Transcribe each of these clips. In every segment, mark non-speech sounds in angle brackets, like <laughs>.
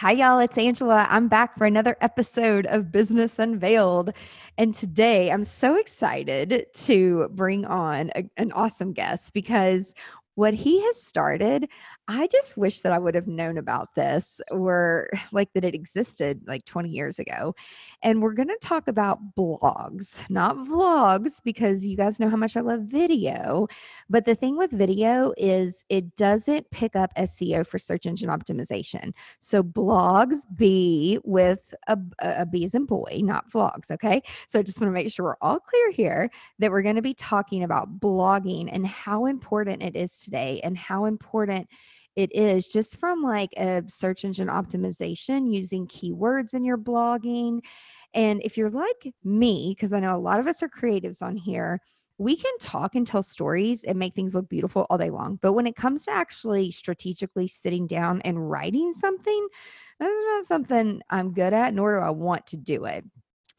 Hi, y'all. It's Angela. I'm back for another episode of Business Unveiled. And today I'm so excited to bring on a, an awesome guest because what he has started, I just wish that I would have known about this or <sighs> like that it existed like 20 years ago. And we're going to talk about blogs, not vlogs, because you guys know how much I love video. But the thing with video is it doesn't pick up SEO for search engine optimization. So blogs be with a, a B as in boy, not vlogs. Okay. So I just want to make sure we're all clear here that we're going to be talking about blogging and how important it is today and how important it is just from like a search engine optimization using keywords in your blogging. And if you're like me, because I know a lot of us are creatives on here, we can talk and tell stories and make things look beautiful all day long. But when it comes to actually strategically sitting down and writing something, that's not something I'm good at, nor do I want to do it.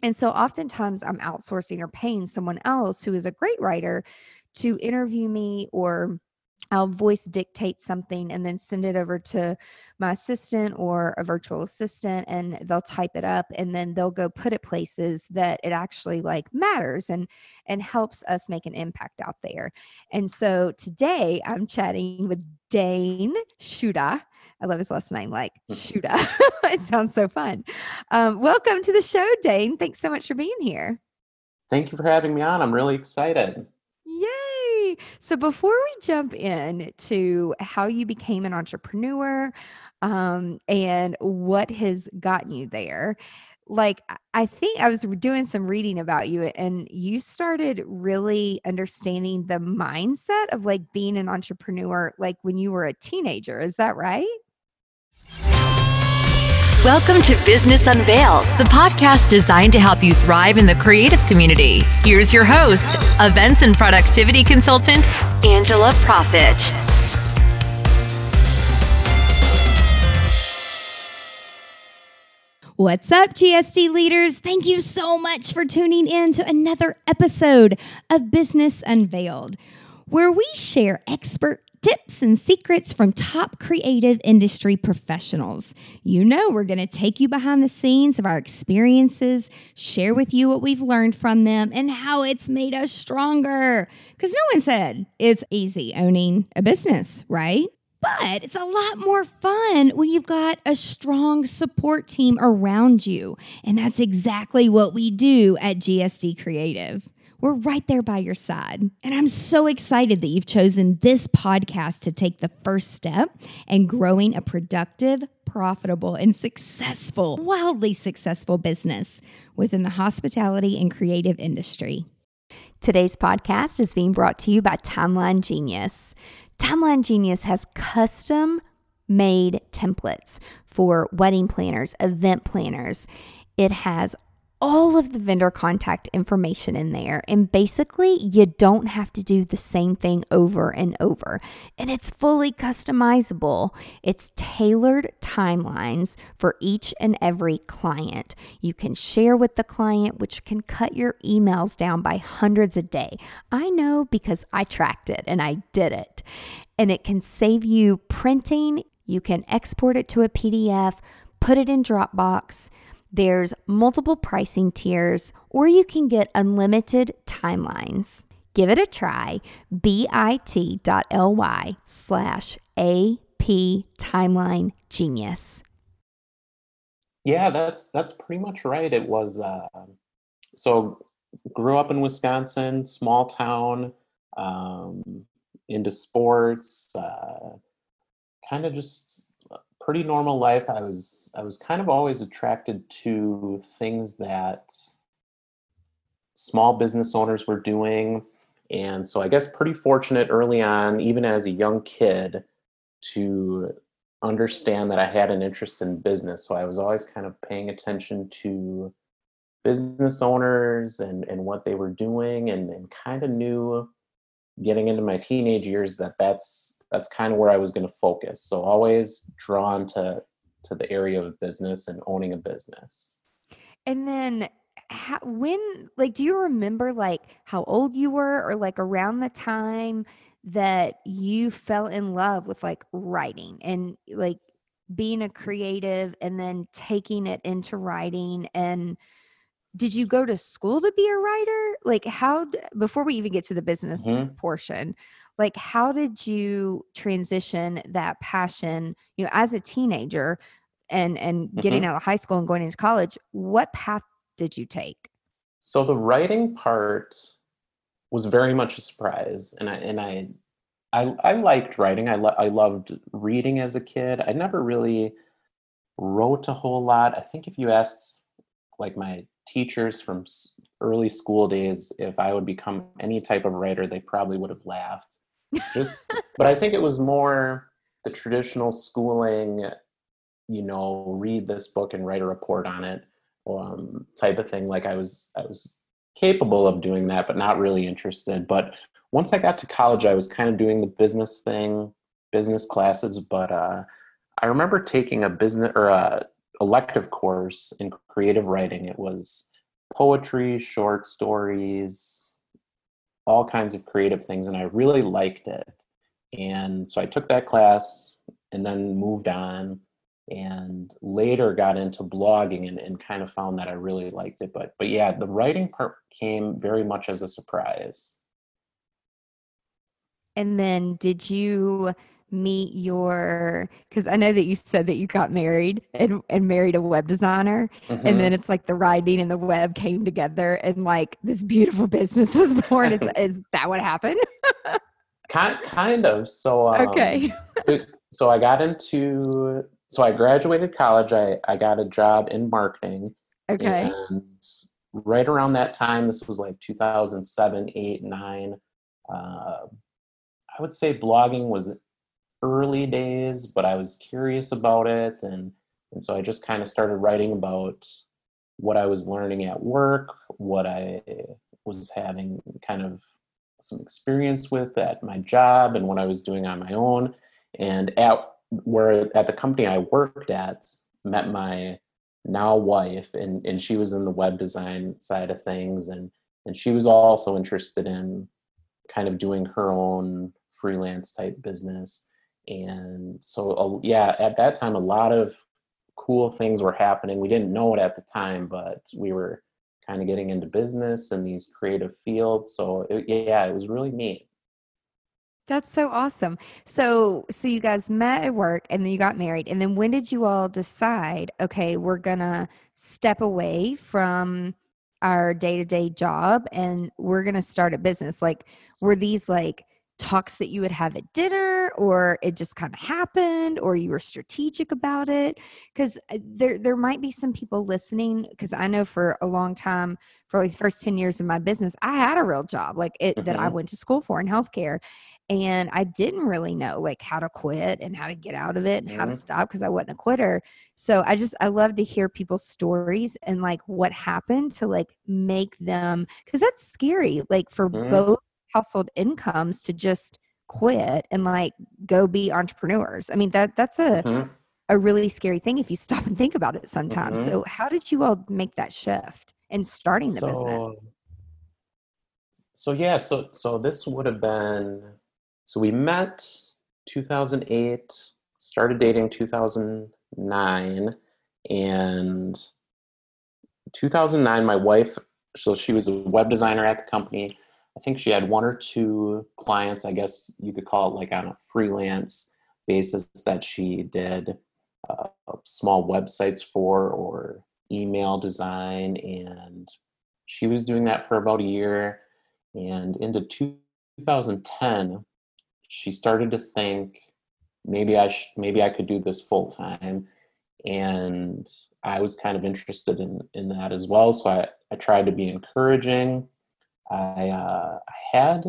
And so oftentimes I'm outsourcing or paying someone else who is a great writer to interview me or I'll voice dictate something and then send it over to my assistant or a virtual assistant and they'll type it up and then they'll go put it places that it actually like matters and and helps us make an impact out there. And so today I'm chatting with Dane Shuda. I love his last name, like hmm. Shuda. <laughs> it sounds so fun. Um, welcome to the show, Dane. Thanks so much for being here. Thank you for having me on. I'm really excited. So before we jump in to how you became an entrepreneur um, and what has gotten you there, like I think I was doing some reading about you and you started really understanding the mindset of like being an entrepreneur like when you were a teenager. Is that right? Welcome to Business Unveiled, the podcast designed to help you thrive in the creative community. Here's your host, events and productivity consultant, Angela Proffitt. What's up, GSD leaders? Thank you so much for tuning in to another episode of Business Unveiled, where we share expert tips and secrets from top creative industry professionals. You know, we're going to take you behind the scenes of our experiences, share with you what we've learned from them, and how it's made us stronger. Because no one said it's easy owning a business, right? But it's a lot more fun when you've got a strong support team around you. And that's exactly what we do at GSD Creative. We're right there by your side. And I'm so excited that you've chosen this podcast to take the first step in growing a productive, profitable, and successful, wildly successful business within the hospitality and creative industry. Today's podcast is being brought to you by Timeline Genius. Timeline Genius has custom made templates for wedding planners, event planners. It has all of the vendor contact information in there. And basically, you don't have to do the same thing over and over. And it's fully customizable. It's tailored timelines for each and every client. You can share with the client, which can cut your emails down by hundreds a day. I know because I tracked it and I did it. And it can save you printing. You can export it to a PDF, put it in Dropbox there's multiple pricing tiers, or you can get unlimited timelines. Give it a try. bit.ly slash AP Timeline Genius. Yeah, that's that's pretty much right. It was uh, so grew up in Wisconsin, small town, um, into sports, uh, kind of just pretty normal life. I was I was kind of always attracted to things that small business owners were doing. And so I guess pretty fortunate early on, even as a young kid, to understand that I had an interest in business. So I was always kind of paying attention to business owners and, and what they were doing and, and kind of knew getting into my teenage years that that's that's kind of where I was going to focus. So always drawn to to the area of business and owning a business. And then how, when like do you remember like how old you were or like around the time that you fell in love with like writing and like being a creative and then taking it into writing and did you go to school to be a writer like how before we even get to the business mm-hmm. portion like how did you transition that passion you know as a teenager and and mm-hmm. getting out of high school and going into college what path did you take? So the writing part was very much a surprise and i and i i, I liked writing. I, lo- I loved reading as a kid. I never really wrote a whole lot. I think if you asked like my teachers from early school days if i would become any type of writer they probably would have laughed just but i think it was more the traditional schooling you know read this book and write a report on it um, type of thing. Like i was i was capable of doing that but not really interested. But once i got to college i was kind of doing the business thing business classes. But uh, i remember taking a business or a elective course in creative writing. It was poetry short stories all kinds of creative things and I really liked it. And so I took that class and then moved on and later got into blogging and, and kind of found that I really liked it. But but yeah, the writing part came very much as a surprise. And then did you meet your because i know that you said that you got married and, and married a web designer mm-hmm. and then it's like the writing and the web came together and like this beautiful <laughs> business was born. Is, <laughs> is that what happened? Kind, kind of. So um, okay. so, so i got into so i graduated college. I, I got a job in marketing. Okay. And right around that time this was like 2007 8 9 uh, i would say blogging was early days, but I was curious about it, and and so I just kind of started writing about what I was learning at work, what I was having kind of some experience with at my job, and what I was doing on my own. And at where at the company I worked at, met my now wife, and and she was in the web design side of things, and and she was also interested in kind of doing her own freelance type business and so uh, yeah at that time a lot of cool things were happening. We didn't know it at the time but we were kind of getting into business and these creative fields. So it, yeah it was really neat. That's so awesome. So so you guys met at work and then you got married. And then when did you all decide okay we're gonna step away from our day-to-day job and we're gonna start a business? Like were these like talks that you would have at dinner or it just kind of happened or you were strategic about it because uh, there there might be some people listening because i know for a long time for like the first 10 years of my business i had a real job like it mm-hmm. that i mm-hmm. went to school for in healthcare and i didn't really know like how to quit and how to get out of it and mm-hmm. how to mm-hmm. stop because i wasn't a quitter so i just i love to hear people's stories and like what happened to like make them because that's scary like for mm-hmm. both household incomes to just quit and like go be entrepreneurs. I mean that that's a mm-hmm. a really scary thing if you stop and think about it sometimes. Mm-hmm. So how did you all make that shift in starting the so, business? So yeah, so so this would have been so we met 2008, started dating 2009 and 2009 my wife so she was a web designer at the company I think she had one or two clients, I guess you could call it like on a freelance basis that she did uh, small websites for or email design. And she was doing that for about a year. And into 2010, she started to think maybe I sh- maybe I could do this full time. And I was kind of interested in, in that as well. So I, I tried to be encouraging I, uh, had,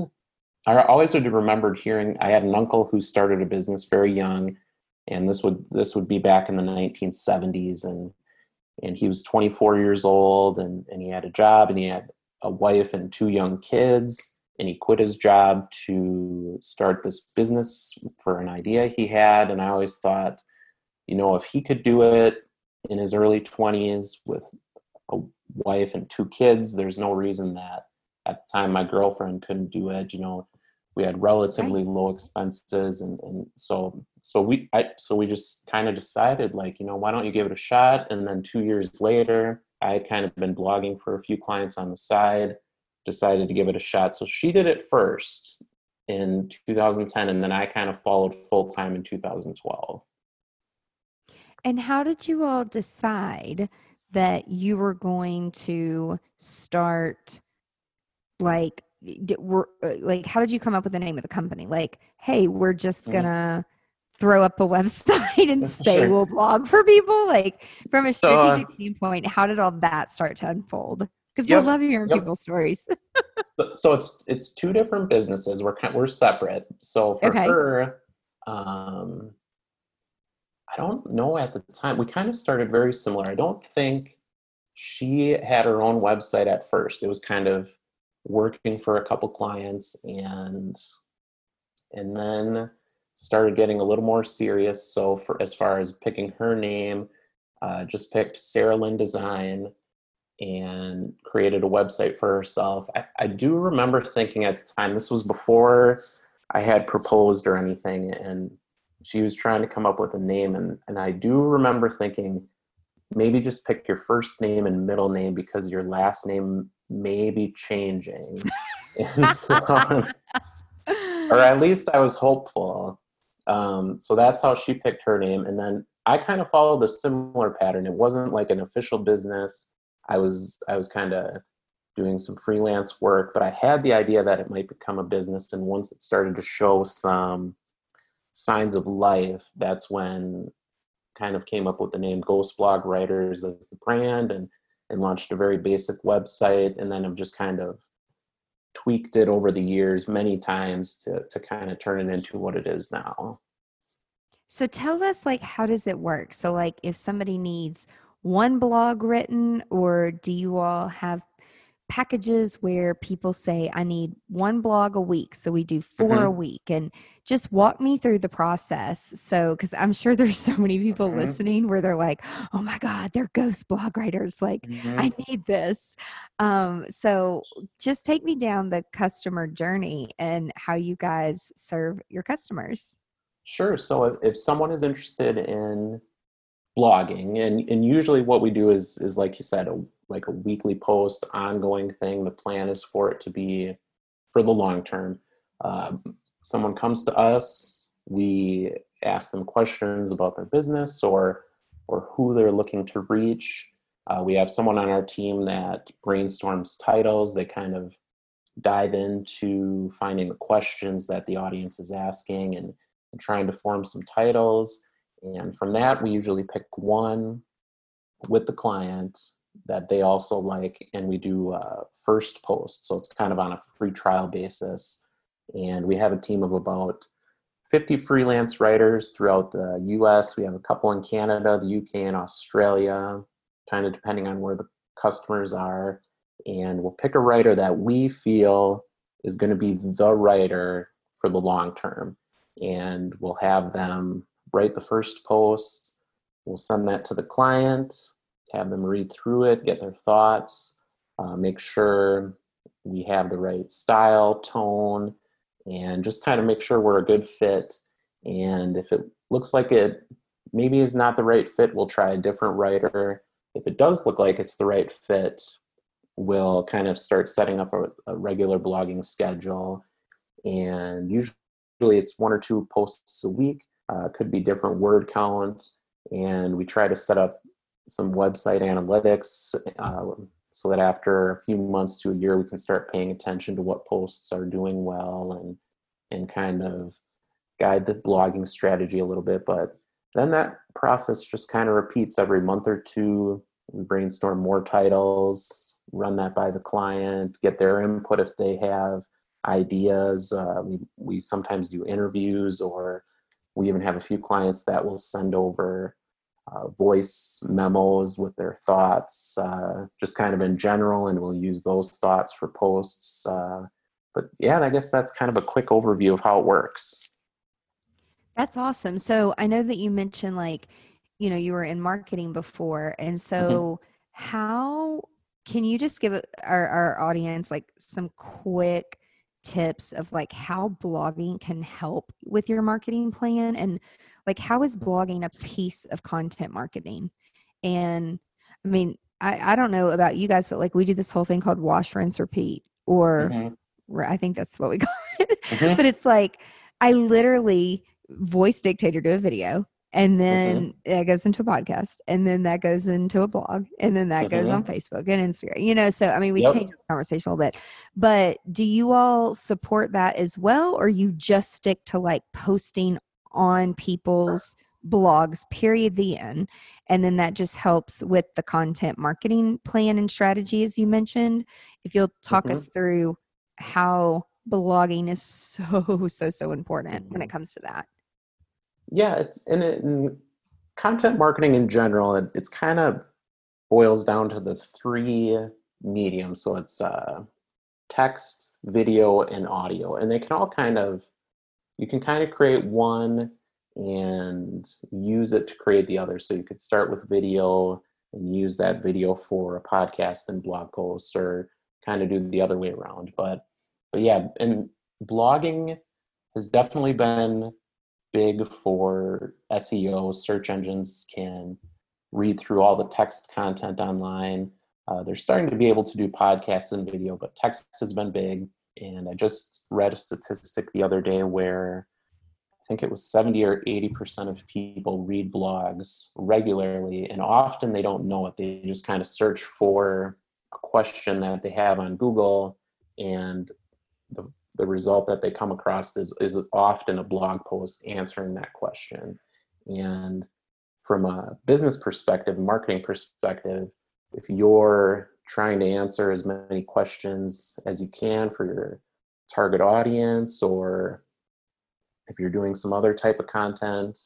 I always would have remembered hearing, I had an uncle who started a business very young, and this would this would be back in the 1970s, and and he was 24 years old, and and he had a job, and he had a wife and two young kids, and he quit his job to start this business for an idea he had, and I always thought, you know, if he could do it in his early 20s with a wife and two kids, there's no reason that at the time my girlfriend couldn't do it you know we had relatively right. low expenses and, and so so we I, so we just kind of decided like you know why don't you give it a shot? And then two years later i had kind of been blogging for a few clients on the side decided to give it a shot. So she did it first in 2010 and then i kind of followed full time in 2012 and how did you all decide that you were going to start like did, were uh, like how did you come up with the name of the company? Like hey we're just mm. gonna throw up a <laughs> website and say <laughs> sure. we'll blog for people? Like from a so, uh strategic uh, standpoint how did all that start to unfold? Because yep, we love hearing yep. people's stories. <laughs> So, so, it's it's two different businesses. We're kind we're separate. So for okay. her um i don't know at the time. We kind of started very similar. I don't think she had her own website at first. It was kind of working for a couple clients and and then started getting a little more serious. So for as far as picking her name uh, just picked sarah lynn design and created a website for herself. I, I do remember thinking at the time this was before i had proposed or anything and she was trying to come up with a name and, and i do remember thinking maybe just pick your first name and middle name because your last name may be changing. <laughs> <laughs> so, or at least I was hopeful. Um, so that's how she picked her name. And then I kind of followed a similar pattern. It wasn't like an official business. I was I was kind of doing some freelance work, but I had the idea that it might become a business. And once it started to show some signs of life, that's when kind of came up with the name Ghost Blog Writers as the brand and and launched a very basic website and then I've just kind of tweaked it over the years many times to to kind of turn it into what it is now. So tell us like how does it work? So like if somebody needs one blog written or do you all have packages where people say i need one blog a week so we do 4 mm-hmm. a week and just walk me through the process so because i'm sure <laughs> there's so many people mm-hmm. listening where they're like oh my god they're ghost blog writers like mm-hmm. i need this um, so just take me down the customer journey and how you guys serve your customers sure so if, if someone is interested in blogging and and usually what we do is is like you said a like a weekly post, ongoing thing. The plan is for it to be for the long term. Uh, someone comes to us, we ask them questions about their business or or who they're looking to reach. Uh, we have someone on our team that brainstorms titles. They kind of dive into finding the questions that the audience is asking and, and trying to form some titles. And from that, we usually pick one with the client that they also like and we do uh, first post so it's kind of on a free trial basis. And we have a team of about 50 freelance writers throughout the us we have a couple in canada the uk and australia kind of depending on where the customers are. And we'll pick a writer that we feel is going to be the writer for the long term. And we'll have them write the first post. We'll send that to the client have them read through it, get their thoughts, uh, make sure we have the right style, tone, and just kind of make sure we're a good fit. And if it looks like it maybe is not the right fit, we'll try a different writer. If it does look like it's the right fit, we'll kind of start setting up a, a regular blogging schedule. And usually it's one or two posts a week, uh, could be different word count. And we try to set up some website analytics uh, so that after a few months to a year we can start paying attention to what posts are doing well and and kind of guide the blogging strategy a little bit. But then that process just kind of repeats every month or two. We brainstorm more titles run that by the client get their input if they have ideas. Uh, we, we sometimes do interviews or we even have a few clients that will send over uh, voice memos with their thoughts, uh, just kind of in general, and we'll use those thoughts for posts. Uh, but yeah, I guess that's kind of a quick overview of how it works. That's awesome. So I know that you mentioned like, you know, you were in marketing before. And so mm-hmm. how can you just give our, our audience like some quick tips of like how blogging can help with your marketing plan and like how is blogging a piece of content marketing and i mean i i don't know about you guys but like we do this whole thing called wash rinse repeat or mm-hmm. i think that's what we <laughs> call it mm-hmm. but it's like i literally voice dictator to a video and then mm-hmm. it goes into a podcast and then that goes into a blog and then that mm-hmm. goes on facebook and instagram you know so i mean we yep. change the conversation a little bit but do you all support that as well or you just stick to like posting on people's blogs period the end. And then that just helps with the content marketing plan and strategy as you mentioned. If you'll talk mm-hmm. us through how blogging is so <laughs> so so important when it mm-hmm. comes to that. Yeah it's in it in content marketing in general it, it's kind of boils down to the three mediums. So it's uh, text video and audio. And they can all kind of you can kind of create one and use it to create the other so you could start with video and use that video for a podcast and blog posts or kind of do the other way around but but yeah and blogging has definitely been big for SEO. Search engines can read through all the text content online. Uh, they're starting to be able to do podcasts and video, but text has been big. And I just read a statistic the other day where I think it was 70 or 80% of people read blogs regularly, and often they don't know it. They just kind of search for a question that they have on Google, and the the result that they come across is, is often a blog post answering that question. And from a business perspective, marketing perspective, if you're trying to answer as many questions as you can for your target audience, or if you're doing some other type of content,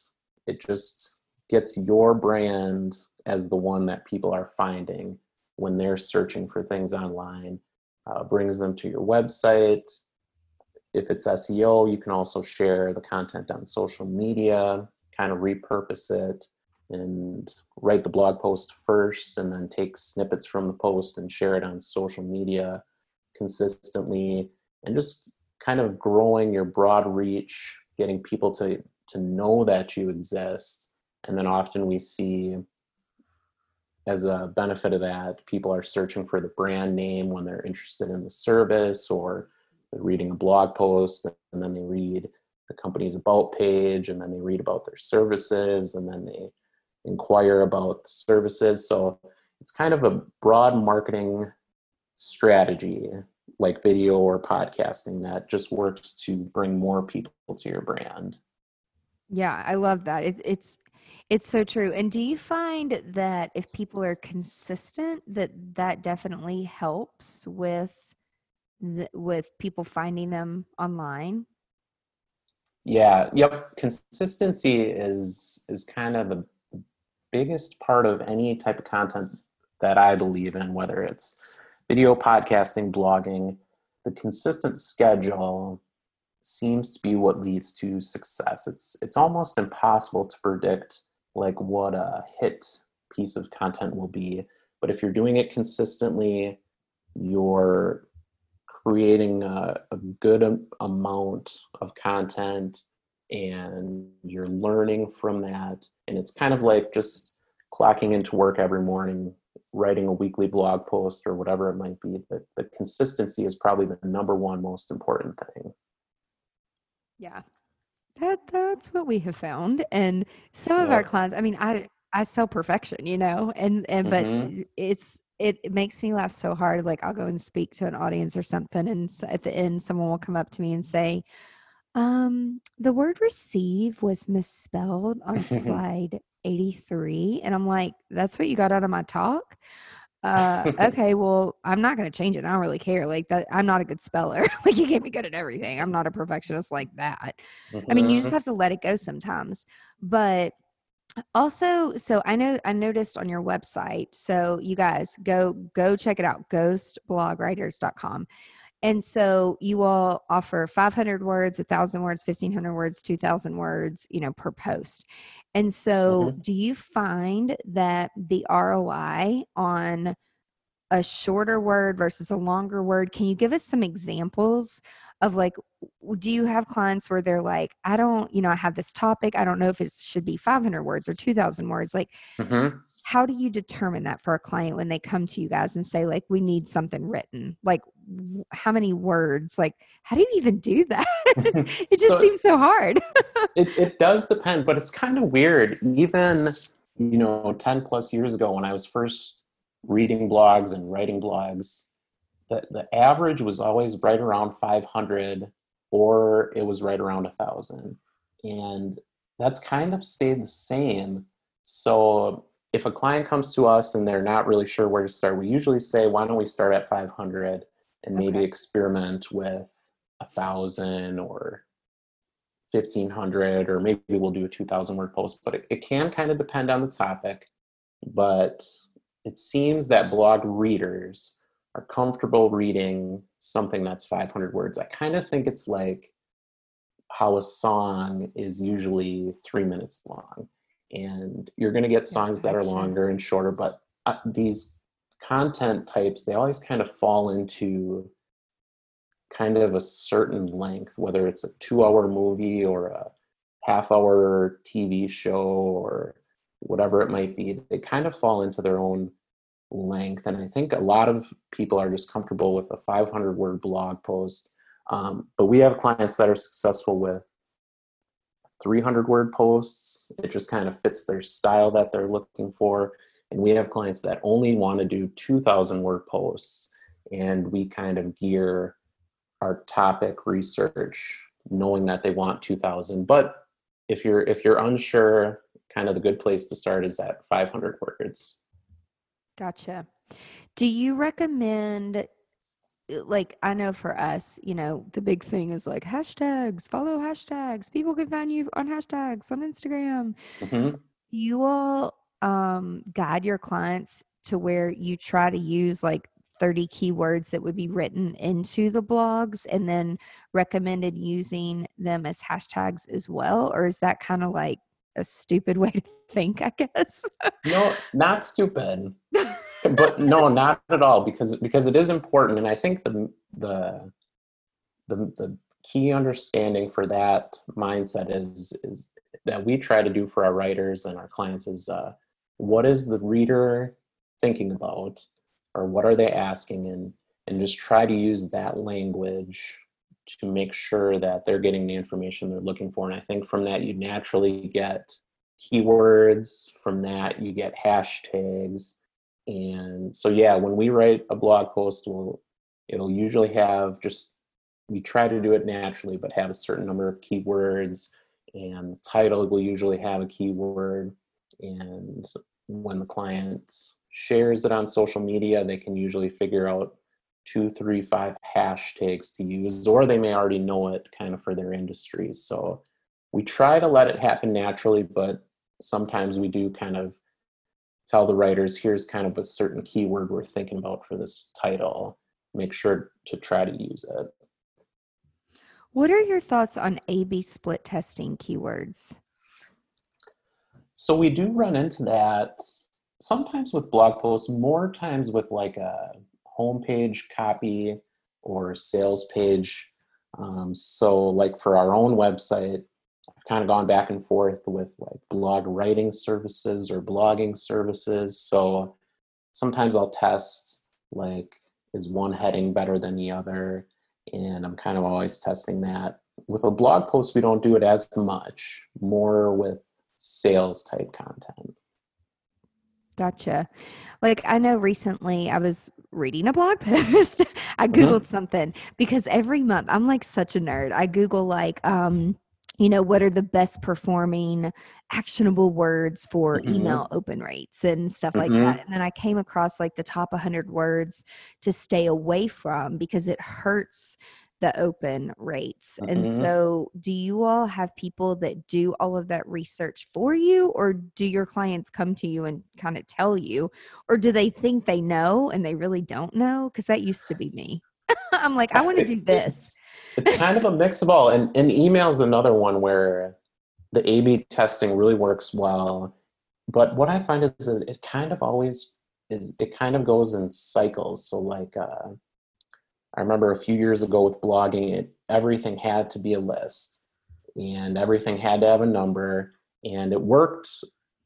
it just gets your brand as the one that people are finding when they're searching for things online, uh, brings them to your website, if it's SEO, you can also share the content on social media, kind of repurpose it and write the blog post first and then take snippets from the post and share it on social media consistently and just kind of growing your broad reach, getting people to to know that you exist. And then often we see as a benefit of that, people are searching for the brand name when they're interested in the service or they're reading a blog post and then they read the company's about page and then they read about their services and then they inquire about services so it's kind of a broad marketing strategy like video or podcasting that just works to bring more people to your brand yeah i love that it, it's it's so true and do you find that if people are consistent that that definitely helps with th- with people finding them online? Yeah, yep. Consistency is is kind of the biggest part of any type of content that I believe in, whether it's video, podcasting, blogging. The consistent schedule seems to be what leads to success. It's it's almost impossible to predict like what a hit piece of content will be, but if you're doing it consistently, you're creating a, a good amount of content and you're learning from that and it's kind of like just clocking into work every morning writing a weekly blog post or whatever it might be the, the consistency is probably the number one most important thing yeah that that's what we have found and some yeah. of our clients i mean i i sell perfection you know and and mm-hmm. but it's it, it makes me laugh so hard. Like I'll go and speak to an audience or something, and at the end, someone will come up to me and say, um, "The word receive was misspelled on <laughs> slide 83," and I'm like, "That's what you got out of my talk." Uh, <laughs> okay, well, I'm not going to change it. I don't really care. Like that, I'm not a good speller. <laughs> like you can't be good at everything. I'm not a perfectionist like that. I mean, you just mm-hmm. have to let it go sometimes. But also so i know i noticed on your website so you guys go go check it out ghostblogwriters.com and so you all offer 500 words 1000 words 1500 words 2000 words you know per post and so mm-hmm. do you find that the roi on a shorter word versus a longer word can you give us some examples of like do you have clients where they're like i don't you know i have this topic i don't know if it should be 500 words or 2000 words like mm-hmm. How do you determine that for a client when they come to you guys and say like we need something written? Like how many words? Like how do you even do that? <laughs> <laughs> It just so seems so hard. <laughs> It, it does depend but it's kind of weird. Even you know 10 plus years ago when i was first reading blogs and writing blogs the, the average was always right around 500 or it was right around a thousand. And that's kind of stayed the same. So if a client comes to us and they're not really sure where to start we usually say why don't we start at 500 and maybe okay. experiment with a thousand or 1500 or maybe we'll do a 2000 word post but it, it can kind of depend on the topic but it seems that blog readers are comfortable reading something that's 500 words. I kind of think it's like how a song is usually three minutes long. And you're going to get songs that are longer and shorter, but uh, these content types, they always kind of fall into kind of a certain length, whether it's a two hour movie or a half hour TV show or whatever it might be. They kind of fall into their own length. And I think a lot of people are just comfortable with a 500 word blog post. Um, but we have clients that are successful with 300 word posts. It just kind of fits their style that they're looking for. And we have clients that only want to do 2,000 word posts. And we kind of gear our topic research knowing that they want 2000 but if you're if you're unsure kind of the good place to start is at 500 words Gotcha. Do you recommend like I know for us, you know, the big thing is like hashtags, follow hashtags. People can find you on hashtags on Instagram. Mm-hmm. You all um, guide your clients to where you try to use like 30 keywords that would be written into the blogs and then recommended using them as hashtags as well? Or is that kind of like a stupid <laughs> way to think, I guess. no, not stupid. <laughs> but no, not at all because because it is important and I think the the the the key understanding for that mindset is is that we try to do for our writers and our clients is uh, what is the reader thinking about or what are they asking and and just try to use that language to make sure that they're getting the information they're looking for. And I think from that, you naturally get keywords. From that, you get hashtags. And so, yeah, when we write a blog post, we'll, it'll usually have just, we try to do it naturally, but have a certain number of keywords. And the title will usually have a keyword. And when the client shares it on social media, they can usually figure out two, three, five hashtags to use, or they may already know it kind of for their industry. So we try to let it happen naturally, but sometimes we do kind of tell the writers here's kind of a certain keyword we're thinking about for this title. Make sure to try to use it. What are your thoughts on A B split testing keywords? So we do run into that sometimes with blog posts, more times with like a homepage copy or sales page. Um, so, like for our own website, I've kind of gone back and forth with like blog writing services or blogging services. So, sometimes I'll test like, is one heading better than the other? And I'm kind of always testing that. With a blog post, we don't do it as much, more with sales type content. Gotcha. Like I know recently I was reading a blog <laughs> post. I mm-hmm. googled mm-hmm. something because every month I'm like such a nerd. I google like um you know what are the best performing actionable words for mm-hmm. email open rates and stuff like mm-hmm. that and then i came across like the top 100 words to stay away from because it hurts the open rates. Mm-hmm. And so, do you all have people that do all of that research for you, or do your clients come to you and kind of tell you, or do they think they know and they really don't know? Because that used to be me. <laughs> I'm like, I want to do this. it's kind of a mix of all. And, and email is another one where the A B testing really works well. But what I find is that it kind of always is, it kind of goes in cycles. So, like, uh, I remember a few years ago with blogging, it everything had to be a list and everything had to have a number and it worked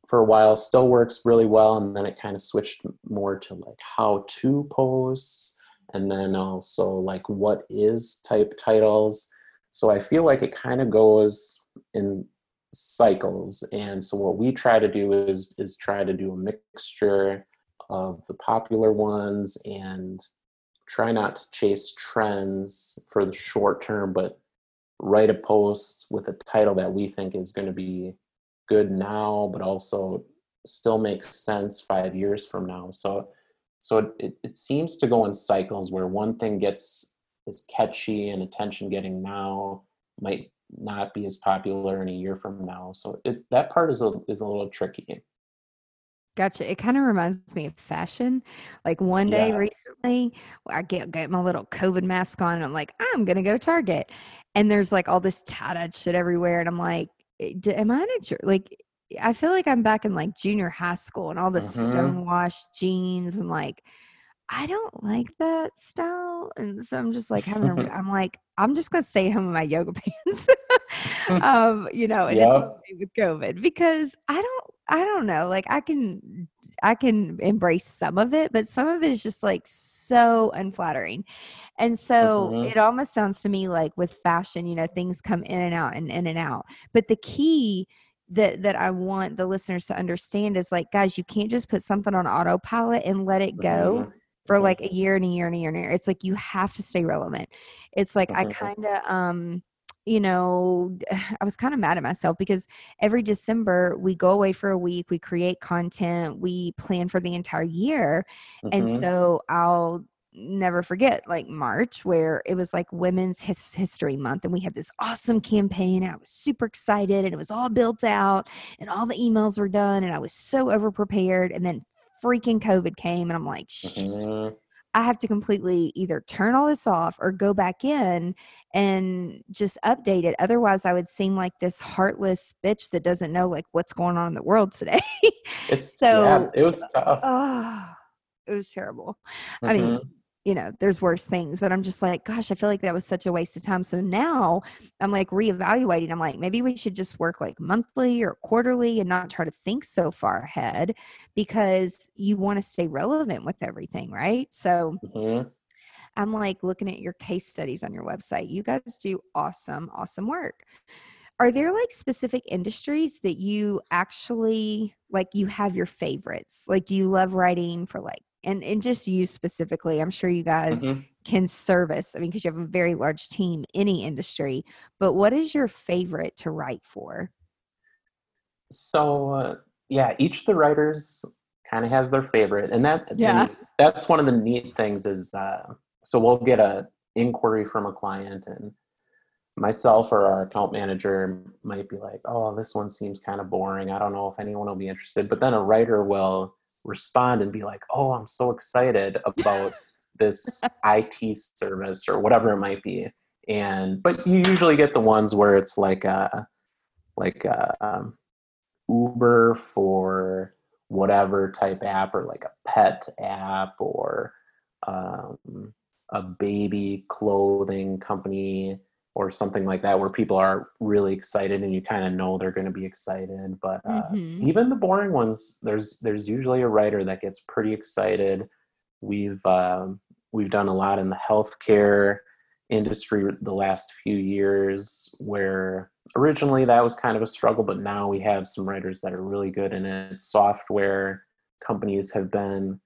for a while still works really well and then it kind of switched more to like how to posts and then also like what is type titles? So i feel like it kind of goes in cycles and so what we try to do is is try to do a mixture of the popular ones and try not to chase trends for the short term but write a post with a title that we think is going to be good now but also still makes sense five years from now. So so it, it seems to go in cycles where one thing gets is catchy and attention getting now might not be as popular in a year from now so it, that part is a, is a little tricky Gotcha. It kind of reminds me of fashion. Like one day Yes. recently, I get get my little COVID mask on, and I'm like, I'm gonna go to Target, and there's like all this tie-dyed shit everywhere, and I'm like, "Eh, am I in a like? I feel like I'm back in like junior high school, and all this Mhm. stonewashed jeans, and like, I don't like that style, and so I'm just like having, a, <laughs> I'm like, I'm just gonna stay home in my yoga <laughs> pants, <laughs> um, you know, and it's with COVID because I don't, I don't know, like I can, I can embrace some of it, but some of it is just like so unflattering, and so Mhm. it almost sounds to me like with fashion, you know, things come in and out and in and out, but the key that that I want the listeners to understand is like, guys, you can't just put something on autopilot and let it go Mhm. for Mhm. like a year and a year and a year and a year. It's like you have to stay relevant. It's like I Mhm. kind of um you know, <sighs> I was kind of mad at myself because every December we go away for a week, we create content, we plan for the entire year. And Mhm. so I'll never forget like March where it was like Women's His- History Month and we had this awesome campaign and I was super excited and it was all built out and all the emails were done and I was so over prepared and then freaking COVID came and I'm like, "Shit, Mhm. I have to completely either turn all this off or go back in and just update it. Otherwise, I would seem like this heartless bitch that doesn't know like what's going on in the world today. <laughs> It's So- yeah, it was tough. oh, it was terrible. I mean, Mhm. You know, there's worse things, but I'm just like, gosh, I feel like that was such a waste of time. So now I'm like reevaluating. I'm like, maybe we should just work like monthly or quarterly and not try to think so far ahead because you want to stay relevant with everything, right? So Mhm. I'm like looking at your case studies on your website. You guys do awesome, awesome work. Are there like specific industries that you actually like you have your favorites? Like do you love writing for like and and just you specifically, I'm sure you guys Mhm. can service. I mean, because you have a very large team, any industry. But what is your favorite to write for? So uh, yeah, each of the writers kind of has their favorite, and that Yeah. and that's one of the neat things is uh, so we'll get a inquiry from a client, and myself or our account manager might be like, "Oh, this one seems kind of boring. I don't know if anyone will be interested." But then a writer will respond and be like, "Oh, I'm so excited about this IT service or whatever it might be." And but you usually get the ones where it's like a like a, um, Uber for whatever type app or like a pet app or um, a baby clothing company or something like that where people are really excited and you kind of know they're going to be excited but uh, Mhm. even the boring ones there's there's usually a writer that gets pretty excited. We've um, we've done a lot in the healthcare industry the last few years where originally that was kind of a struggle but now we have some writers that are really good in it. Software companies have been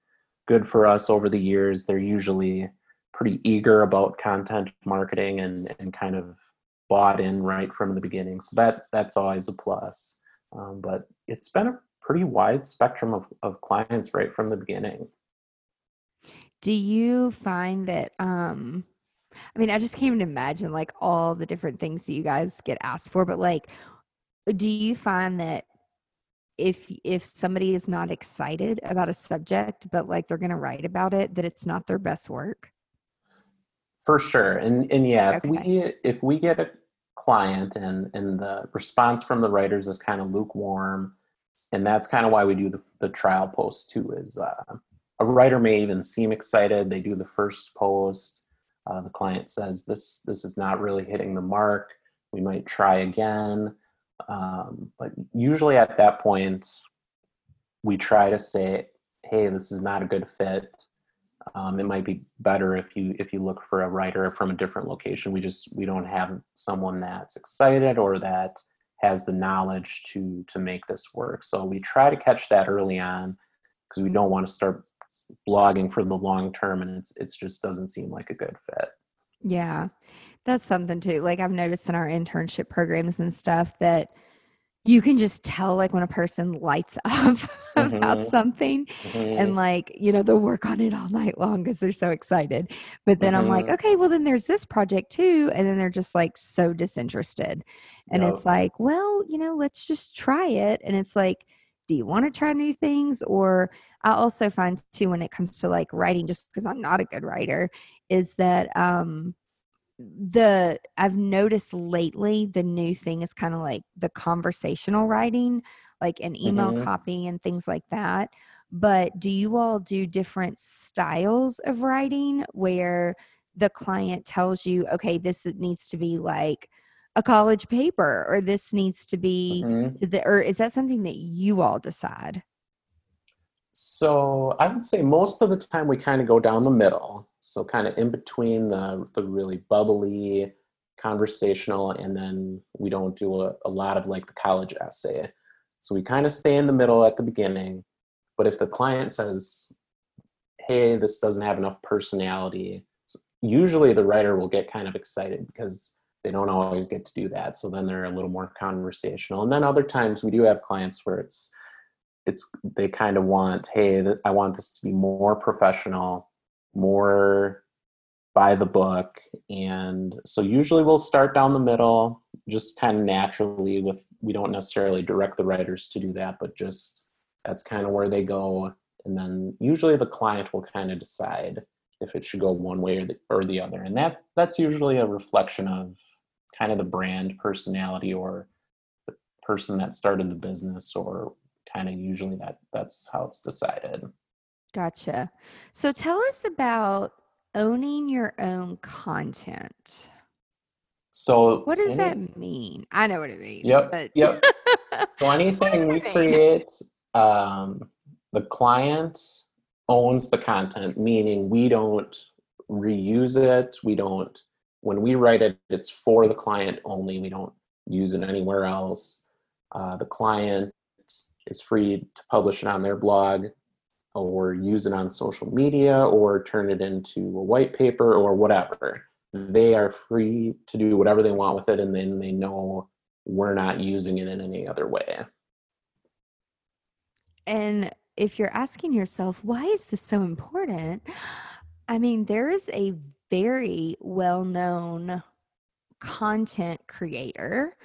good for us over the years. They're usually pretty eager about content marketing and, and kind of bought in right from the beginning. So that that's always a plus. Um, but it's been a pretty wide spectrum of, of clients right from the beginning. Do you find that um I mean, I just can't imagine like all the different things that you guys get asked for, but like do you find that if if somebody is not excited about a subject but like they're going to write about it that it's not their best work? For sure. And and yeah, if we if we get a client and and the response from the writers is kind of lukewarm, and that's kind of why we do the the trial post too is uh, a writer may even seem excited, they do the first post, uh, the client says this this is not really hitting the mark we might try again. Um, but usually at that point we try to say hey this is not a good fit um, it might be better if you if you look for a writer from a different location. We just we don't have someone that's excited or that has the knowledge to to make this work. So we try to catch that early on because we don't want to start blogging for the long term and it's it's just doesn't seem like a good fit. Yeah that's something too. Like i've noticed in our internship programs and stuff that you can just tell like when a person lights <laughs> up mm-hmm. about something mm-hmm. and like you know they'll work on it all night long because they're so excited but then mm-hmm. i'm like mm-hmm. okay well then there's this project too and then they're just like so disinterested and yep. it's like well you know let's just try it and it's like do you want to try new things or i also find too when it comes to like writing just because i'm not a good writer is that um the I've noticed lately the new thing is kind of like the conversational writing, like an email mm-hmm. copy and things like that. But do you all do different styles of writing where the client tells you, okay, this needs to be like a college paper or this needs to be mm-hmm. the, or is that something that you all decide? So I would say most of the time we kind of go down the middle. So kind of in between the the really bubbly, conversational, and then we don't do a, a lot of like the college essay. So we kind of stay in the middle at the beginning. But if the client says, hey, this doesn't have enough personality, usually the writer will get kind of excited because they don't always get to do that. So then they're a little more conversational. And then other times we do have clients where it's it's they kind of want hey i want this to be more professional more by the book and so usually we'll start down the middle just kind of naturally with we don't necessarily direct the writers to do that but just that's kind of where they go and then usually the client will kind of decide if it should go one way or the, or the other and that that's usually a reflection of kind of the brand personality or the person that started the business or kind of usually that that's how it's decided. Gotcha. So tell us about owning your own content. So what does any, that mean? I know what it means. Yep. But yep. <laughs> so anything we create, um, the client owns the content, meaning we don't reuse it. We don't when we write it, it's for the client only. We don't use it anywhere else. Uh, the client is free to publish it on their blog or use it on social media or turn it into a white paper or whatever. They are free to do whatever they want with it, and then they know we're not using it in any other way. And if you're asking yourself, why is this so important? I mean, there is a very well known content creator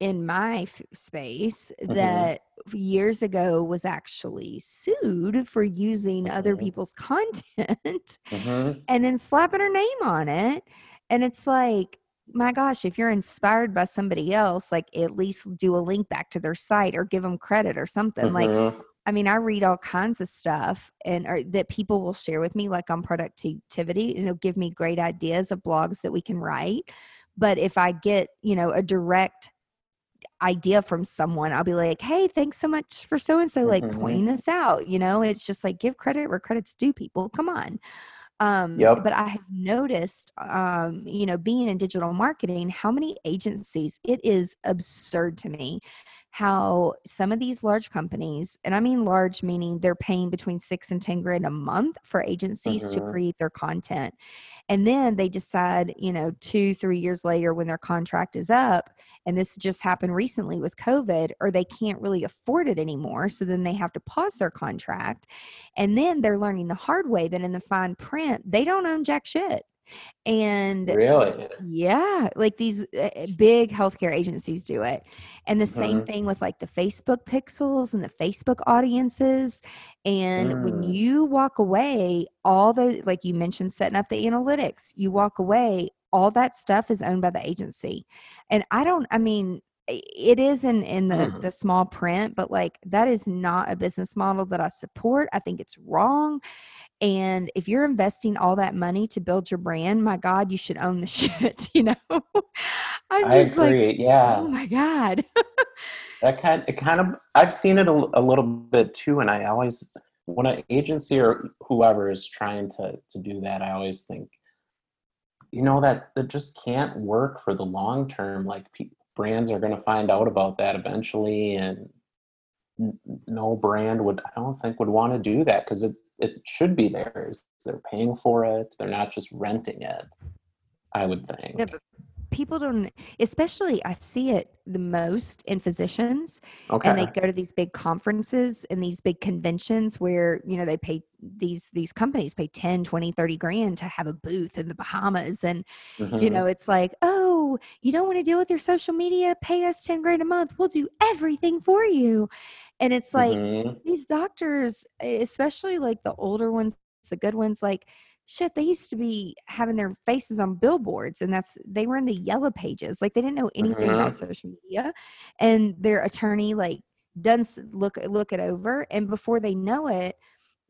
in my f- space mm-hmm. that years ago was actually sued for using mm-hmm. other people's <laughs> content mm-hmm. and then slapping her name on it. And it's like, my gosh, if you're inspired by somebody else, like at least do a link back to their site or give them credit or something. Like, mm-hmm. I mean, I read all kinds of stuff and or, that people will share with me, like on productivity, and it'll give me great ideas of blogs that we can write. But if I get, you know, a direct idea from someone, I'll be like, hey, thanks so much for so and so, like mm-hmm. pointing this out. You know, it's just like give credit where credit's due, people. Come on. Um, yep. But I have noticed, um, you know, being in digital marketing, how many agencies, it is absurd to me how some of these large companies, and I mean large meaning they're paying between six and 10 grand a month for agencies to mm-hmm. create their content. And then they decide, you know, two, three years later when their contract is up, and this just happened recently with COVID, or they can't really afford it anymore. So then they have to pause their contract. And then they're learning the hard way that in the fine print, they don't own jack shit. And really, yeah, like these uh, big healthcare agencies do it. And the mm-hmm. same thing with like the Facebook pixels and the Facebook audiences. And mm. when you walk away, all the, like you mentioned, setting up the analytics, you walk away, all that stuff is owned by the agency. And I don't, I mean, it is in in the mm. the small print but like that is not a business model that i support i think it's wrong And if you're investing all that money to build your brand, my God, you should own the <laughs> shit, you know? <laughs> I'm I just agree. like, yeah. Oh my God. <laughs> that kind it kind of I've seen it a, a little bit too. And I always when an agency or whoever is trying to to do that, I always think, you know, that that just can't work for the long term. Like pe- brands are going to find out about that eventually, and no brand would I don't think would want to do that because it it should be theirs. They're paying for it. They're not just renting it. I would think. Yeah, but people don't especially i see it the most in physicians okay. and they go to these big conferences and these big conventions where you know they pay these these companies pay 10 20 30 grand to have a booth in the bahamas and mm-hmm. you know it's like oh you don't want to deal with your social media pay us 10 grand a month we'll do everything for you and it's like mm-hmm. these doctors especially like the older ones the good ones like shit they used to be having their faces on billboards and that's they were in the yellow pages like they didn't know anything about mm-hmm. social media and their attorney like does look look it over and before they know it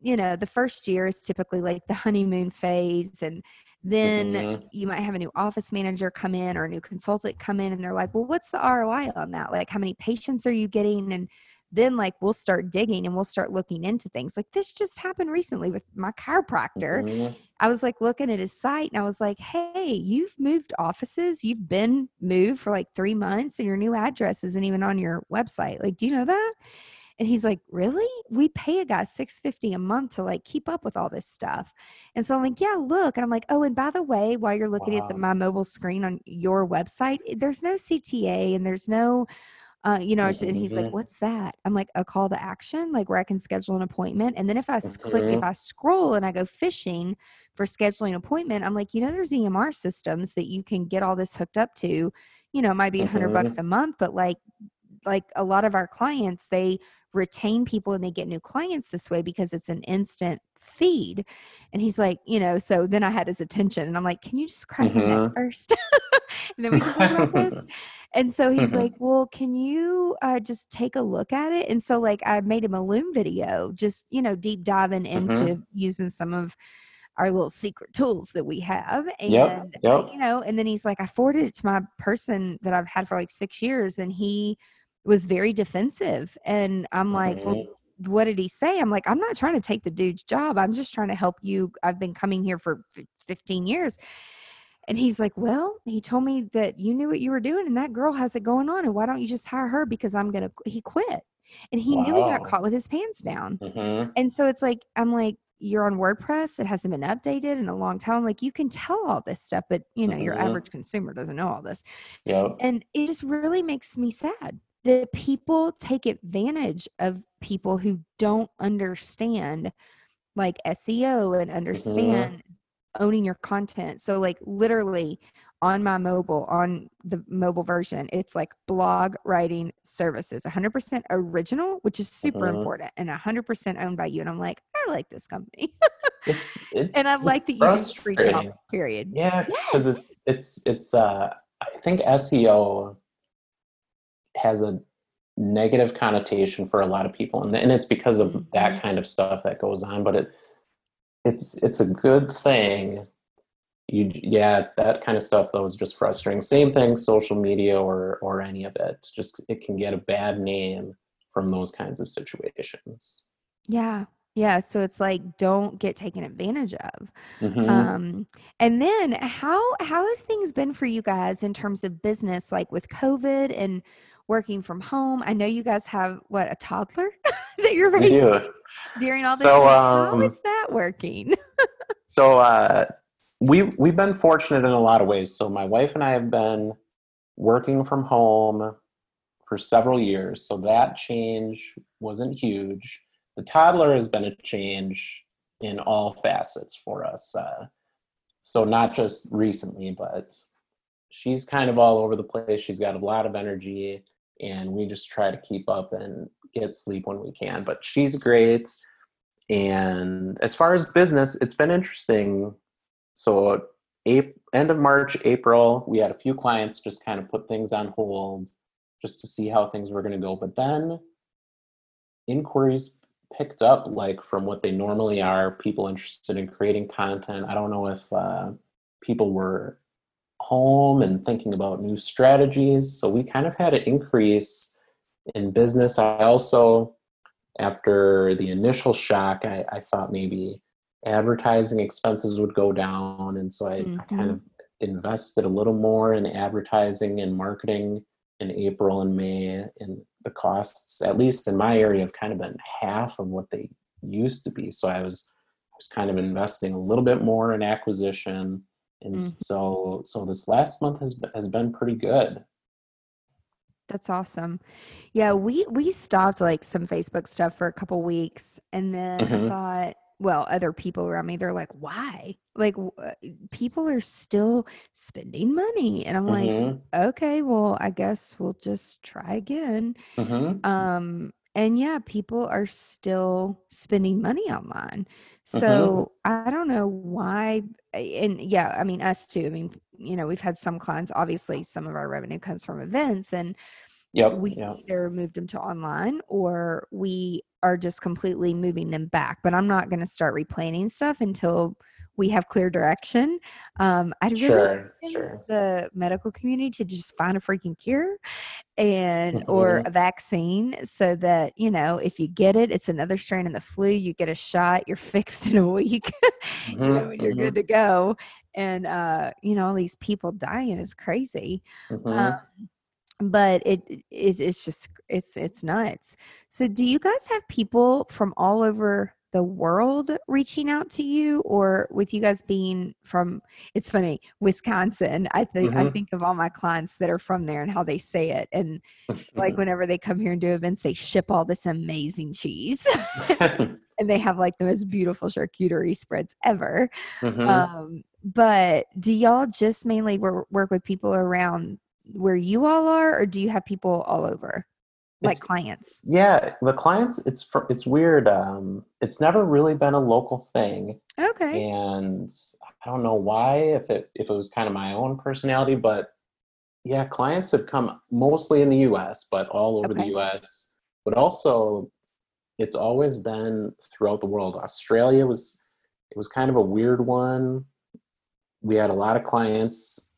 you know the first year is typically like the honeymoon phase and then mm-hmm. you might have a new office manager come in or a new consultant come in and they're like well what's the roi on that like how many patients are you getting and then like we'll start digging and we'll start looking into things like this just happened recently with my chiropractor mm-hmm. i was like looking at his site and i was like hey you've moved offices you've been moved for like three months and your new address isn't even on your website like do you know that and he's like, "Really? We pay a guy 650 a month to like keep up with all this stuff." And so I'm like, "Yeah, look." And I'm like, "Oh, and by the way, while you're looking wow. at the my mobile screen on your website, there's no CTA and there's no uh, you know, mm-hmm. and he's like, mm-hmm. "What's that?" I'm like, "A call to action, like where I can schedule an appointment." And then if I mm-hmm. click, if mm-hmm. I scroll and I go fishing for scheduling an appointment, I'm like, you know, there's EMR systems that you can get all this hooked up to. You know, it might be a hundred bucks mm-hmm. a month, but like, like a lot of our clients, they retain people and they get new clients this way because it's an instant feed. And he's like, you know, so then I had his attention and I'm like, can you just crack mm-hmm. that first? <laughs> <laughs> and then we can talk about this. <laughs> And so he's like, well, can you uh, just take a look at it? And so like I made him a Loom video, just, you know, deep diving into mm-hmm. using some of our little secret tools that we have. And, yep, yep. you know, and then he's like, I forwarded it to my person that I've had for like six years and he was very defensive. And I'm like, mm-hmm. well, what did he say? I'm like, I'm not trying to take the dude's job. I'm just trying to help you. I've been coming here for 15 years. And he's like, Well, he told me that you knew what you were doing and that girl has it going on. And why don't you just hire her? Because I'm going to, he quit. And he wow. knew he got caught with his pants down. Mm-hmm. And so it's like, I'm like, you're on WordPress. It hasn't been updated in a long time. Like you can tell all this stuff, but you know, mm-hmm. your average consumer doesn't know all this. Yep. And it just really makes me sad that people take advantage of people who don't understand like SEO and mm-hmm. understand mm-hmm. Owning your content. So like literally on my mobile on the mobile version it's like blog writing services 100% original which is super mm-hmm. important and 100% owned by you and i'm like i like this company it's, it, <laughs> and i like that you do free job period yeah because yes. it's it's it's uh i think seo has a negative connotation for a lot of people and, and it's because of that mm-hmm. kind of stuff that goes on but it it's it's a good thing. You yeah that kind of stuff though is just frustrating. Same thing social media or or any of it. Just it can get a bad name from those kinds of situations. Yeah. Yeah so it's like don't get taken advantage of. Mm-hmm. um and then how how have things been for you guys in terms of business like with covid and working from home. I know you guys have what a toddler <laughs> that you're raising during all this. So, um, how is that working? <laughs> so uh, we we've been fortunate in a lot of ways. So my wife and I have been working from home for several years. So that change wasn't huge. The toddler has been a change in all facets for us. Uh, so not just recently, but she's kind of all over the place. She's got a lot of energy and we just try to keep up and get sleep when we can. But she's great. And as far as business, it's been interesting. So, end of March, April, we had a few clients just kind of put things on hold just to see how things were going to go. But then inquiries picked up like from what they normally are people interested in creating content i don't know if uh, people were home and thinking about new strategies. So we kind of had an increase in business. I also after the initial shock i, I thought maybe advertising expenses would go down. And so I, mm-hmm. I kind of invested a little more in advertising and marketing in april and may. And the costs, at least in my area, have kind of been half of what they used to be. So I was I was kind of investing a little bit more in acquisition, and mm-hmm. so so this last month has has been pretty good. That's awesome. Yeah, we we stopped like some Facebook stuff for a couple weeks, and then mm-hmm. I thought well, other people around me, they're like, why? Like, uh, people are still spending money. And I'm mm-hmm. like, okay, well, I guess we'll just try again. Mm-hmm. Um, and yeah, people are still spending money online. Mm-hmm. So mm-hmm. I don't know why. And yeah, I mean, us too. I mean, you know, we've had some clients, obviously, some of our revenue comes from events. And Yep. We yep. either moved them to online or we are just completely moving them back. But I'm not going to start replanning stuff until we have clear direction. Um, I'd really sure, sure. the medical community to just find a freaking cure and mm-hmm. or a vaccine so that you know if you get it, it's another strain in the flu. You get a shot, you're <laughs> fixed in a week. mm-hmm. <laughs> you know, you're mm-hmm. good to go. And uh, you know, all these people dying is crazy. Mm-hmm. Um, but it it's just it's it's nuts so do you guys have people from all over the world reaching out to you or with you guys being from it's funny wisconsin i think mm-hmm. i think of all my clients that are from there and how they say it and like <laughs> whenever they come here and do events they ship all this amazing cheese <laughs> <laughs> and they have like the most beautiful charcuterie spreads ever mm-hmm. um, but do y'all just mainly work, work with people around where you all are, or do you have people all over, like it's, clients? Yeah, the clients. It's for, it's weird. Um, it's never really been a local thing. Okay. And I don't know why. If it if it was kind of my own personality, but yeah, clients have come mostly in the U.S., but all over okay. the U.S. But also, it's always been throughout the world. Australia was it was kind of a weird one. We had a lot of clients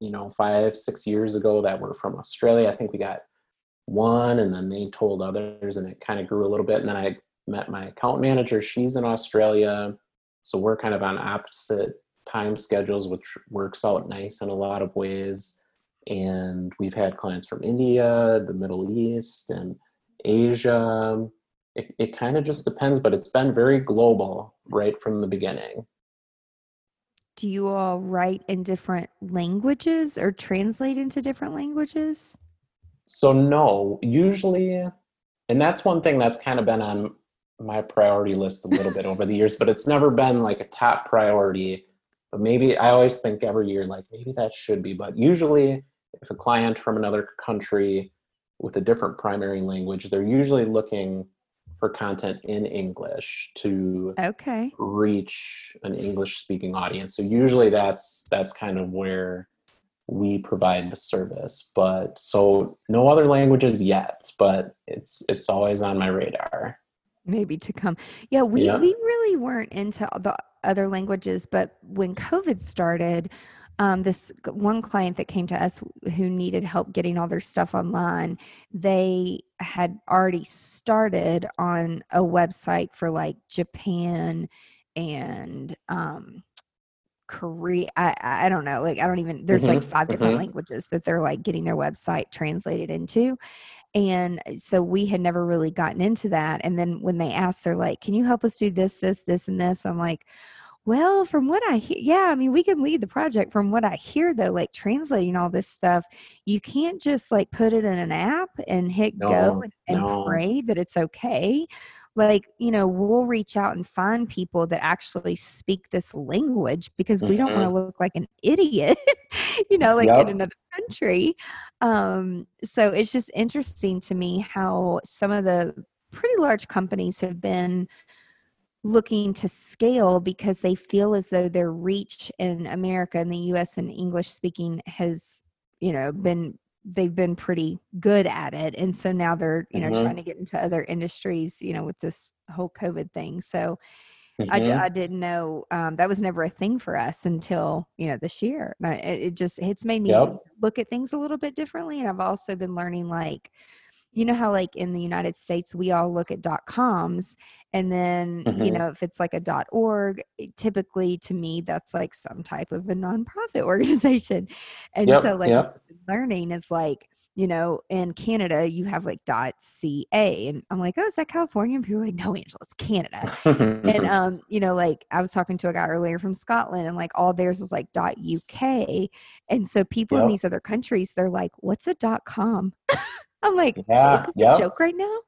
you know five six years ago that were from australia i think we got one and then they told others and it kind of grew a little bit and then i met my account manager. She's in australia so we're kind of on opposite time schedules which works out nice in a lot of ways. And we've had clients from india the middle east and asia. It, it kind of just depends but it's been very global right from the beginning. Do you all write in different languages or translate into different languages? So, no, usually, and that's one thing that's kind of been on my priority list a little bit over the years, but it's never been like a top priority. But maybe I always think every year, like maybe that should be. But usually, if a client from another country with a different primary language, they're usually looking for content in English to okay reach an English speaking audience. So usually that's that's kind of where we provide the service. But so no other languages yet, but it's it's always on my radar. Maybe to come. Yeah, we yeah. we really weren't into the other languages, but when COVID started, um, this one client that came to us who needed help getting all their stuff online, they had already started on a website for like Japan and um, Korea. I, I don't know. Like, I don't even, there's mm-hmm, like 5 different mm-hmm. languages that they're like getting their website translated into. And so we had never really gotten into that. And then when they asked, they're like, can you help us do this, this, this, and this? I'm like, well, from what I hear, yeah, I mean, we can lead the project. From what I hear, though, like translating all this stuff, you can't just like put it in an app and hit no, go and, and no. pray that it's okay. Like, you know, we'll reach out and find people that actually speak this language because we mm-hmm. don't want to look like an idiot, <laughs> you know, like yep. in another country. Um, so it's just interesting to me how some of the pretty large companies have been looking to scale because they feel as though their reach in America and the US and English speaking has, you know, been they've been pretty good at it and so now they're you know Mhm. trying to get into other industries you know with this whole covid thing so I, ju- Mhm. I didn't know um, that was never a thing for us until you know this year it, it just it's made me Yep. look at things a little bit differently and i've also been learning like you know how like in the united states we all look at dot coms and then you Mhm. know if it's like a dot org typically to me that's like some type of a nonprofit <laughs> organization. And Yep, so like yep. learning is like you know in canada you have like dot ca and i'm like oh is that california? And people are like no angela it's canada. And <laughs> um you know like i was talking to a guy earlier from scotland and like all theirs is like dot uk and so people in these other countries they're like what's a dot com <laughs> i'm like Yeah, is this yep. a joke right now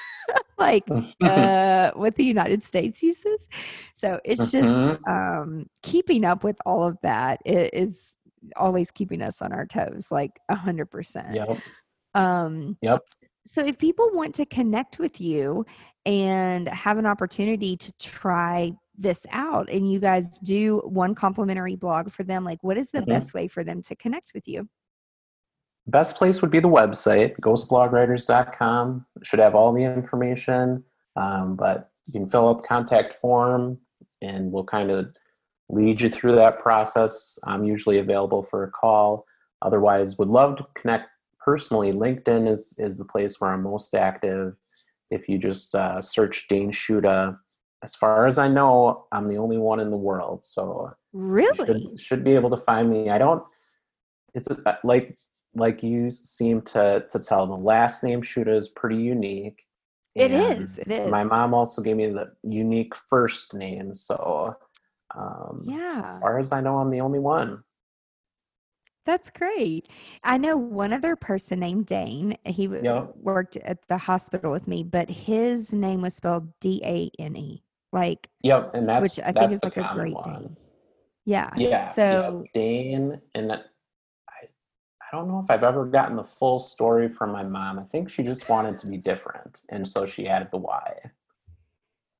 <laughs> like <laughs> uh what the united states uses so it's just Mhm. um keeping up with all of that is always keeping us on our toes like a hundred percent Yep. um Yep. so if people want to connect with you and have an opportunity to try this out and you guys do one complimentary blog for them like what is the Mhm. best way for them to connect with you Best place would be the website, ghostblogwriters.com. It should have all the information, um, but you can fill out the contact form and we'll kind of lead you through that process. I'm usually available for a call. Otherwise, would love to connect personally. LinkedIn is, is the place where I'm most active. If you just uh, search Dayne Shuda, as far as I know, I'm the only one in the world. So really should, should be able to find me. I don't. It's like like you seem to to tell. The last name Shuda is pretty unique. It is, it is. My mom also gave me the unique first name, so um, Yeah. As far as I know, I'm the only one. That's great. I know one other person named Dane. He Yep. worked at the hospital with me, but his name was spelled D A N E, like Yep, and that's which I think is like a great one. Dane. Yeah. Yeah. So yeah. Dane and that- I don't know if I've ever gotten the full story from my mom. I think she just wanted to be different, and so she added the Y.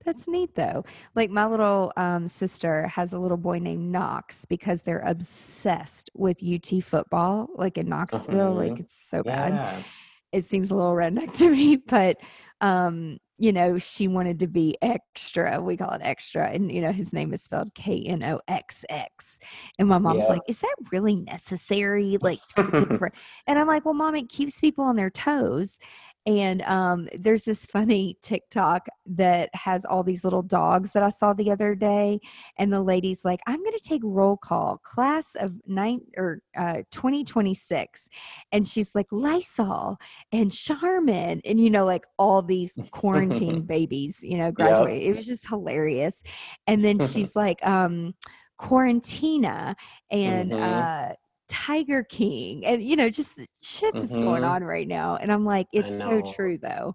That's neat though. Like my little um, sister has a little boy named Knox because they're obsessed with UT football, like in Knoxville. Like Mhm. it's so bad. It seems a little redneck to me, <laughs> but um, you know, she wanted to be extra. We call it extra, and you know, his name is spelled K N O X X. And my mom's Yeah. like, "Is that really necessary?" Like, <laughs> and I'm like, "Well, mom, it keeps people on their toes." And um, there's this funny TikTok that has all these little dogs that I saw the other day. And the lady's like, I'm going to take roll call, class of nine or uh, 2026. And she's like, Lysol and Charmin, and you know, like all these quarantine <laughs> babies, you know, graduate. It was just hilarious. And then <laughs> she's like, um, Quarantina and Mhm. uh, Tiger King, and you know, just shit that's going Mhm. on right now. And I'm like, it's so true though.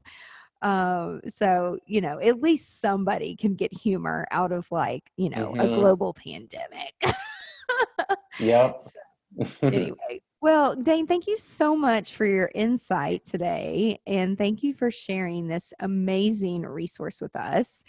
Um, so you know, at least somebody can get humor out of like, you know, a Mhm. global pandemic. <laughs> Yep. <laughs> anyway, well, Dayne, thank you so much for your insight today. And thank you for sharing this amazing resource with us.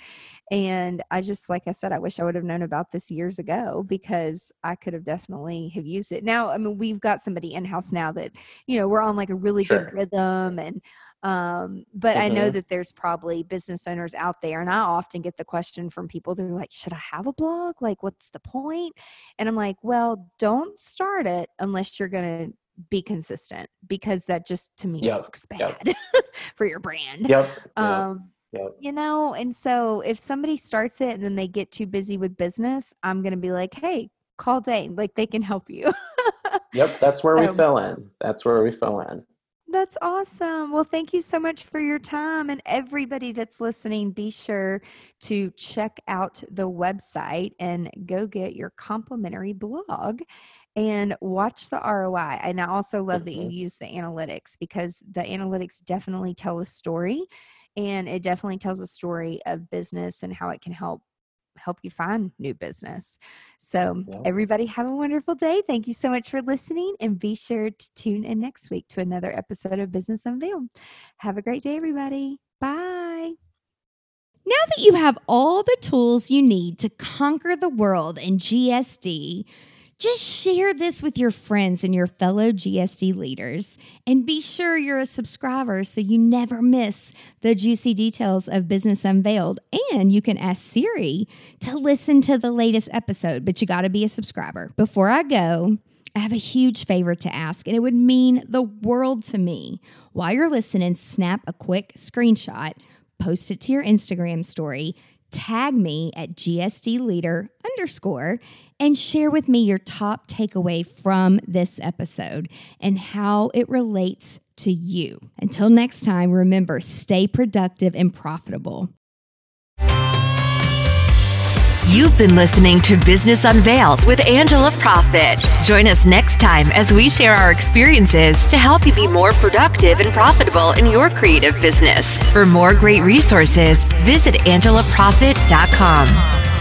And I just, like I said, I wish I would have known about this years ago because I could have definitely have used it. Now, I mean, we've got somebody in-house now that, you know, we're on like a really Sure. good rhythm and um but i know Mhm. that there's probably business owners out there and i often get the question from people they're like should i have a blog like what's the point? and i'm like well don't start it unless you're going to be consistent because that just to me Yep, looks yep. bad <laughs> for your brand yep. yep. um Yep. you know and so if somebody starts it and then they get too busy with business i'm going to be like hey call dayne like they can help you Yep. That's <laughs> where we so- fill in. That's where we fill in. That's awesome. Well, thank you so much for your time. And everybody that's listening, be sure to check out the website and go get your complimentary blog and watch the ROI. And I also love that you Mhm. use the analytics because the analytics definitely tell a story and it definitely tells a story of business and how it can help help you find new business. So, Yep. everybody have a wonderful day. Thank you so much for listening and be sure to tune in next week to another episode of Business Unveiled. Have a great day, everybody. Bye. Now that you have all the tools you need to conquer the world in GSD, just share this with your friends and your fellow GSD leaders. And be sure you're a subscriber so you never miss the juicy details of Business Unveiled. And you can ask Siri to listen to the latest episode, but you got to be a subscriber. Before I go, I have a huge favor to ask, and it would mean the world to me. While you're listening, snap a quick screenshot, post it to your Instagram story tag me at GSD leader underscore and share with me your top takeaway from this episode and how it relates to you. Until next time, remember stay productive and profitable. You've been listening to Business Unveiled with Angela Proffitt. Join us next time as we share our experiences to help you be more productive and profitable in your creative business. For more great resources, visit angelaproffitt.com.